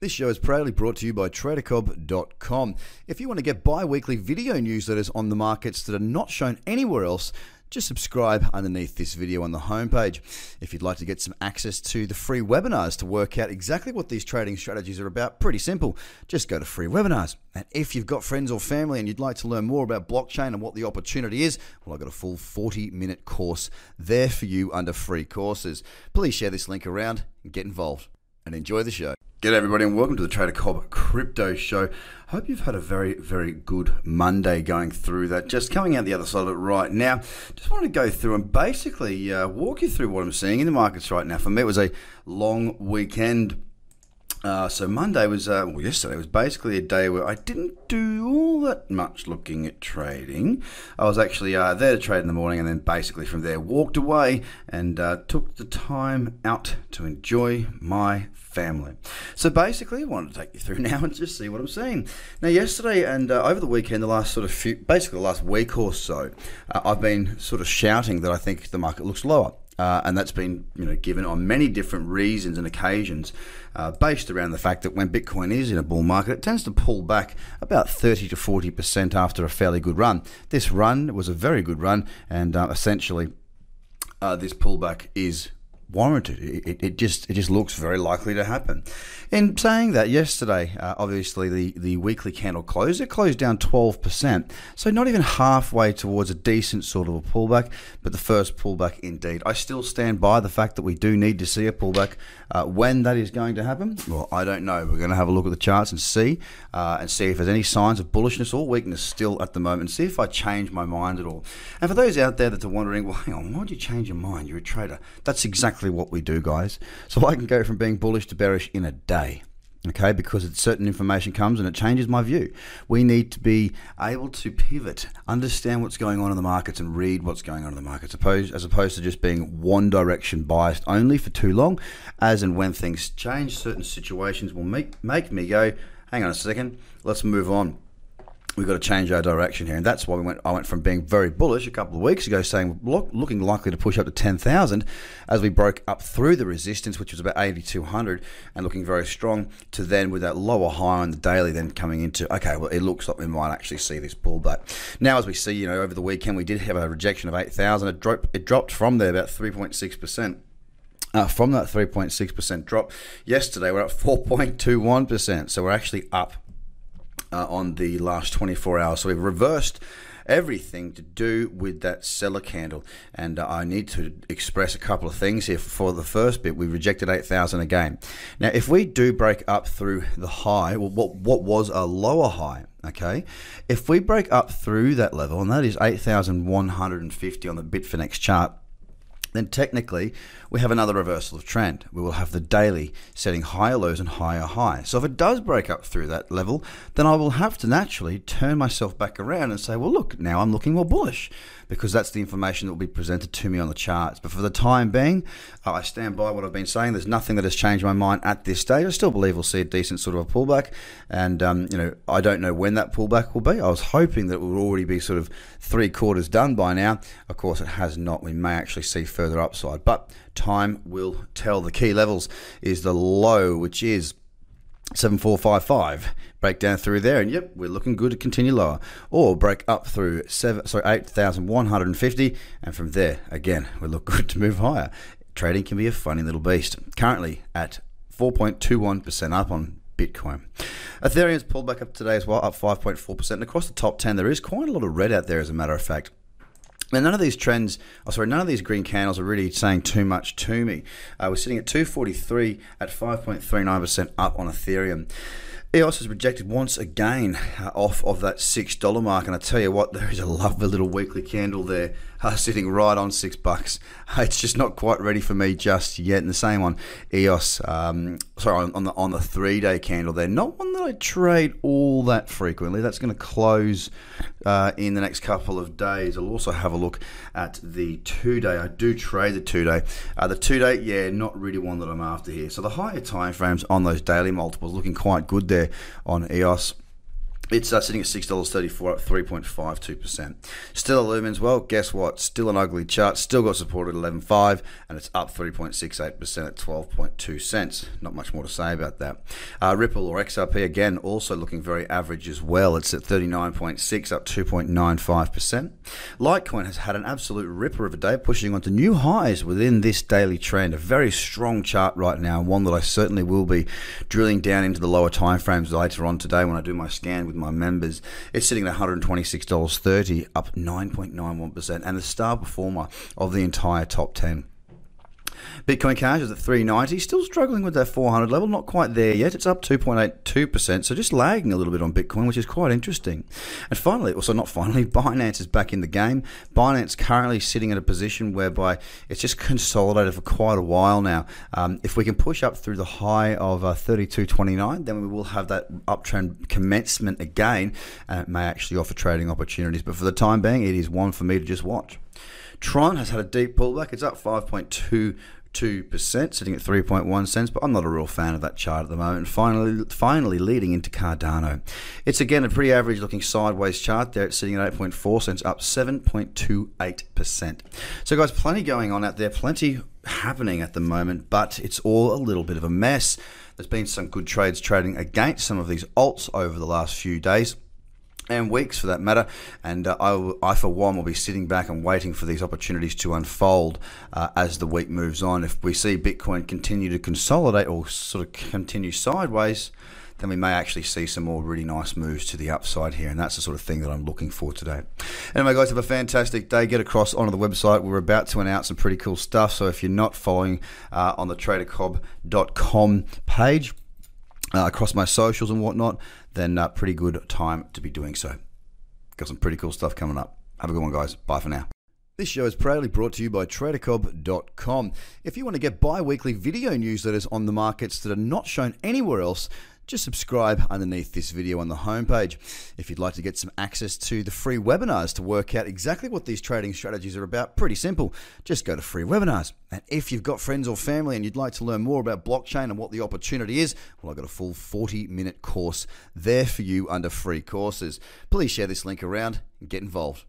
This show is proudly brought to you by TraderCobb.com. If you want to get bi weekly video newsletters on the markets that are not shown anywhere else, just subscribe underneath this video on the homepage. If you'd like to get some access to the free webinars to work out exactly what these trading strategies are about, pretty simple. Just go to free webinars. And if you've got friends or family and you'd like to learn more about blockchain and what the opportunity is, well, I've got a full 40 minute course there for you under free courses. Please share this link around and get involved and enjoy the show. G'day everybody and welcome to the Trader Cobb Crypto Show. Hope you've had a very, very good Monday going through that. Just coming out the other side of it right now. Just wanted to go through and basically uh, walk you through what I'm seeing in the markets right now. For me, it was a long weekend. Uh, so Monday was, uh, well, yesterday was basically a day where I didn't do all that much looking at trading. I was actually uh, there to trade in the morning, and then basically from there walked away and uh, took the time out to enjoy my family. So basically, I wanted to take you through now and just see what I'm seeing. Now, yesterday and uh, over the weekend, the last sort of few, basically the last week or so, uh, I've been sort of shouting that I think the market looks lower. Uh, and that's been you know given on many different reasons and occasions, uh, based around the fact that when Bitcoin is in a bull market, it tends to pull back about 30 to 40 percent after a fairly good run. This run was a very good run, and uh, essentially, uh, this pullback is warranted. It, it, just it just looks very likely to happen. In saying that, yesterday, uh, obviously the, the weekly candle closed. It closed down 12%, so not even halfway towards a decent sort of a pullback, but the first pullback indeed. I still stand by the fact that we do need to see a pullback. Uh, when that is going to happen, well, I don't know. We're going to have a look at the charts and see, uh, and see if there's any signs of bullishness or weakness still at the moment, see if I change my mind at all. And for those out there that are wondering, well, hang on, why would you change your mind? You're a trader. That's exactly what we do, guys. So I can go from being bullish to bearish in a day okay? Because certain information comes and it changes my view. We need to be able to pivot understand what's going on in the markets and read what's going on in the markets opposed, as opposed to just being one direction biased only for too long. As and when things change certain situations will make make me go hang on a second let's move on we've got to change our direction here, and that's why we went. I went from being very bullish a couple of weeks ago, saying look, looking likely to push up to ten thousand, as we broke up through the resistance, which was about eighty two hundred, and looking very strong, to then with that lower high on the daily, then coming into okay, well, it looks like we might actually see this pullback. Now, as we see, you know, over the weekend we did have a rejection of eight thousand. It dropped. It dropped from there about three point six percent. Uh, from that 3.6% drop yesterday, we're at 4.21%. So we're actually up uh, on the last 24 hours. So we've reversed everything to do with that seller candle. And uh, I need to express a couple of things here. For the first bit, we rejected 8,000 again. Now, if we do break up through the high, well, what, what was a lower high, okay? If we break up through that level, and that is 8,150 on the Bitfinex chart, then technically we have another reversal of trend. We will have the daily setting higher lows and higher highs. So if it does break up through that level, then I will have to naturally turn myself back around and say, well, look, now I'm looking more bullish because that's the information that will be presented to me on the charts. But for the time being, I stand by what I've been saying. There's nothing that has changed my mind at this stage. I still believe we'll see a decent sort of a pullback, and um, you know I don't know when that pullback will be. I was hoping that it would already be sort of three quarters done by now. Of course, it has not. We may actually see further upside, but time will tell. The key levels is the low, which is 7455 break down through there and yep we're looking good to continue lower or break up through seven sorry 8150 and from there again we look good to move higher trading can be a funny little beast currently at 4.21% up on Bitcoin. Ethereum's pulled back up today as well, up 5.4%. And across the top 10, there is quite a lot of red out there, as a matter of fact. Now, none of these trends, oh, sorry, none of these green candles are really saying too much to me. Uh, we're sitting at 243 at 5.39% up on Ethereum. EOS has rejected once again uh, off of that $6 mark. And I tell you what, there is a lovely little weekly candle there uh, sitting right on six bucks. It's just not quite ready for me just yet. And the same on EOS, um, sorry, on, the on the three day candle there. Not one that I trade all that frequently. That's going to close uh, in the next couple of days. I'll also have a look at the two day. I do trade the two day. Uh, the two day, yeah, not really one that I'm after here. So the higher time frames on those daily multiples looking quite good there on EOS It's uh, sitting at six dollars thirty four, up three point five two percent. Stellar Lumens, well, guess what? Still an ugly chart. Still got support at eleven five, and it's up three point six eight percent at twelve point two cents. Not much more to say about that. Uh, Ripple or XRP again, also looking very average as well. It's at thirty nine point six, up two point nine five percent. Litecoin has had an absolute ripper of a day, pushing onto new highs within this daily trend. A very strong chart right now, one that I certainly will be drilling down into the lower time frames later on today when I do my scan with my members. It's sitting at $126.30, up 9.91%, and the star performer of the entire top 10. Bitcoin Cash is at 390, still struggling with that 400 level, not quite there yet. It's up 2.82%, so just lagging a little bit on Bitcoin, which is quite interesting. And finally, also not finally, Binance is back in the game. Binance currently sitting in a position whereby it's just consolidated for quite a while now. Um, if we can push up through the high of uh, 32.29, then we will have that uptrend commencement again, and it may actually offer trading opportunities. But for the time being, it is one for me to just watch. Tron has had a deep pullback. It's up 5.22%, sitting at 3.1 cents, but I'm not a real fan of that chart at the moment. Finally, finally leading into Cardano. It's again a pretty average looking sideways chart there. It's sitting at 8.4 cents, up 7.28%. So, guys, plenty going on out there, plenty happening at the moment, but it's all a little bit of a mess. There's been some good trades trading against some of these alts over the last few days and weeks for that matter. And uh, I, I, for one, will be sitting back and waiting for these opportunities to unfold uh, as the week moves on. If we see Bitcoin continue to consolidate or sort of continue sideways, then we may actually see some more really nice moves to the upside here. And that's the sort of thing that I'm looking for today. Anyway, guys, have a fantastic day. Get across onto the website. We're about to announce some pretty cool stuff. So if you're not following uh, on the tradercobb.com page, uh, across my socials and whatnot, then uh, pretty good time to be doing so. Got some pretty cool stuff coming up. Have a good one, guys. Bye for now. This show is proudly brought to you by TraderCobb.com. If you want to get bi weekly video newsletters on the markets that are not shown anywhere else, just subscribe underneath this video on the homepage. If you'd like to get some access to the free webinars to work out exactly what these trading strategies are about, pretty simple. Just go to free webinars. And if you've got friends or family and you'd like to learn more about blockchain and what the opportunity is, well, I've got a full 40 minute course there for you under free courses. Please share this link around and get involved.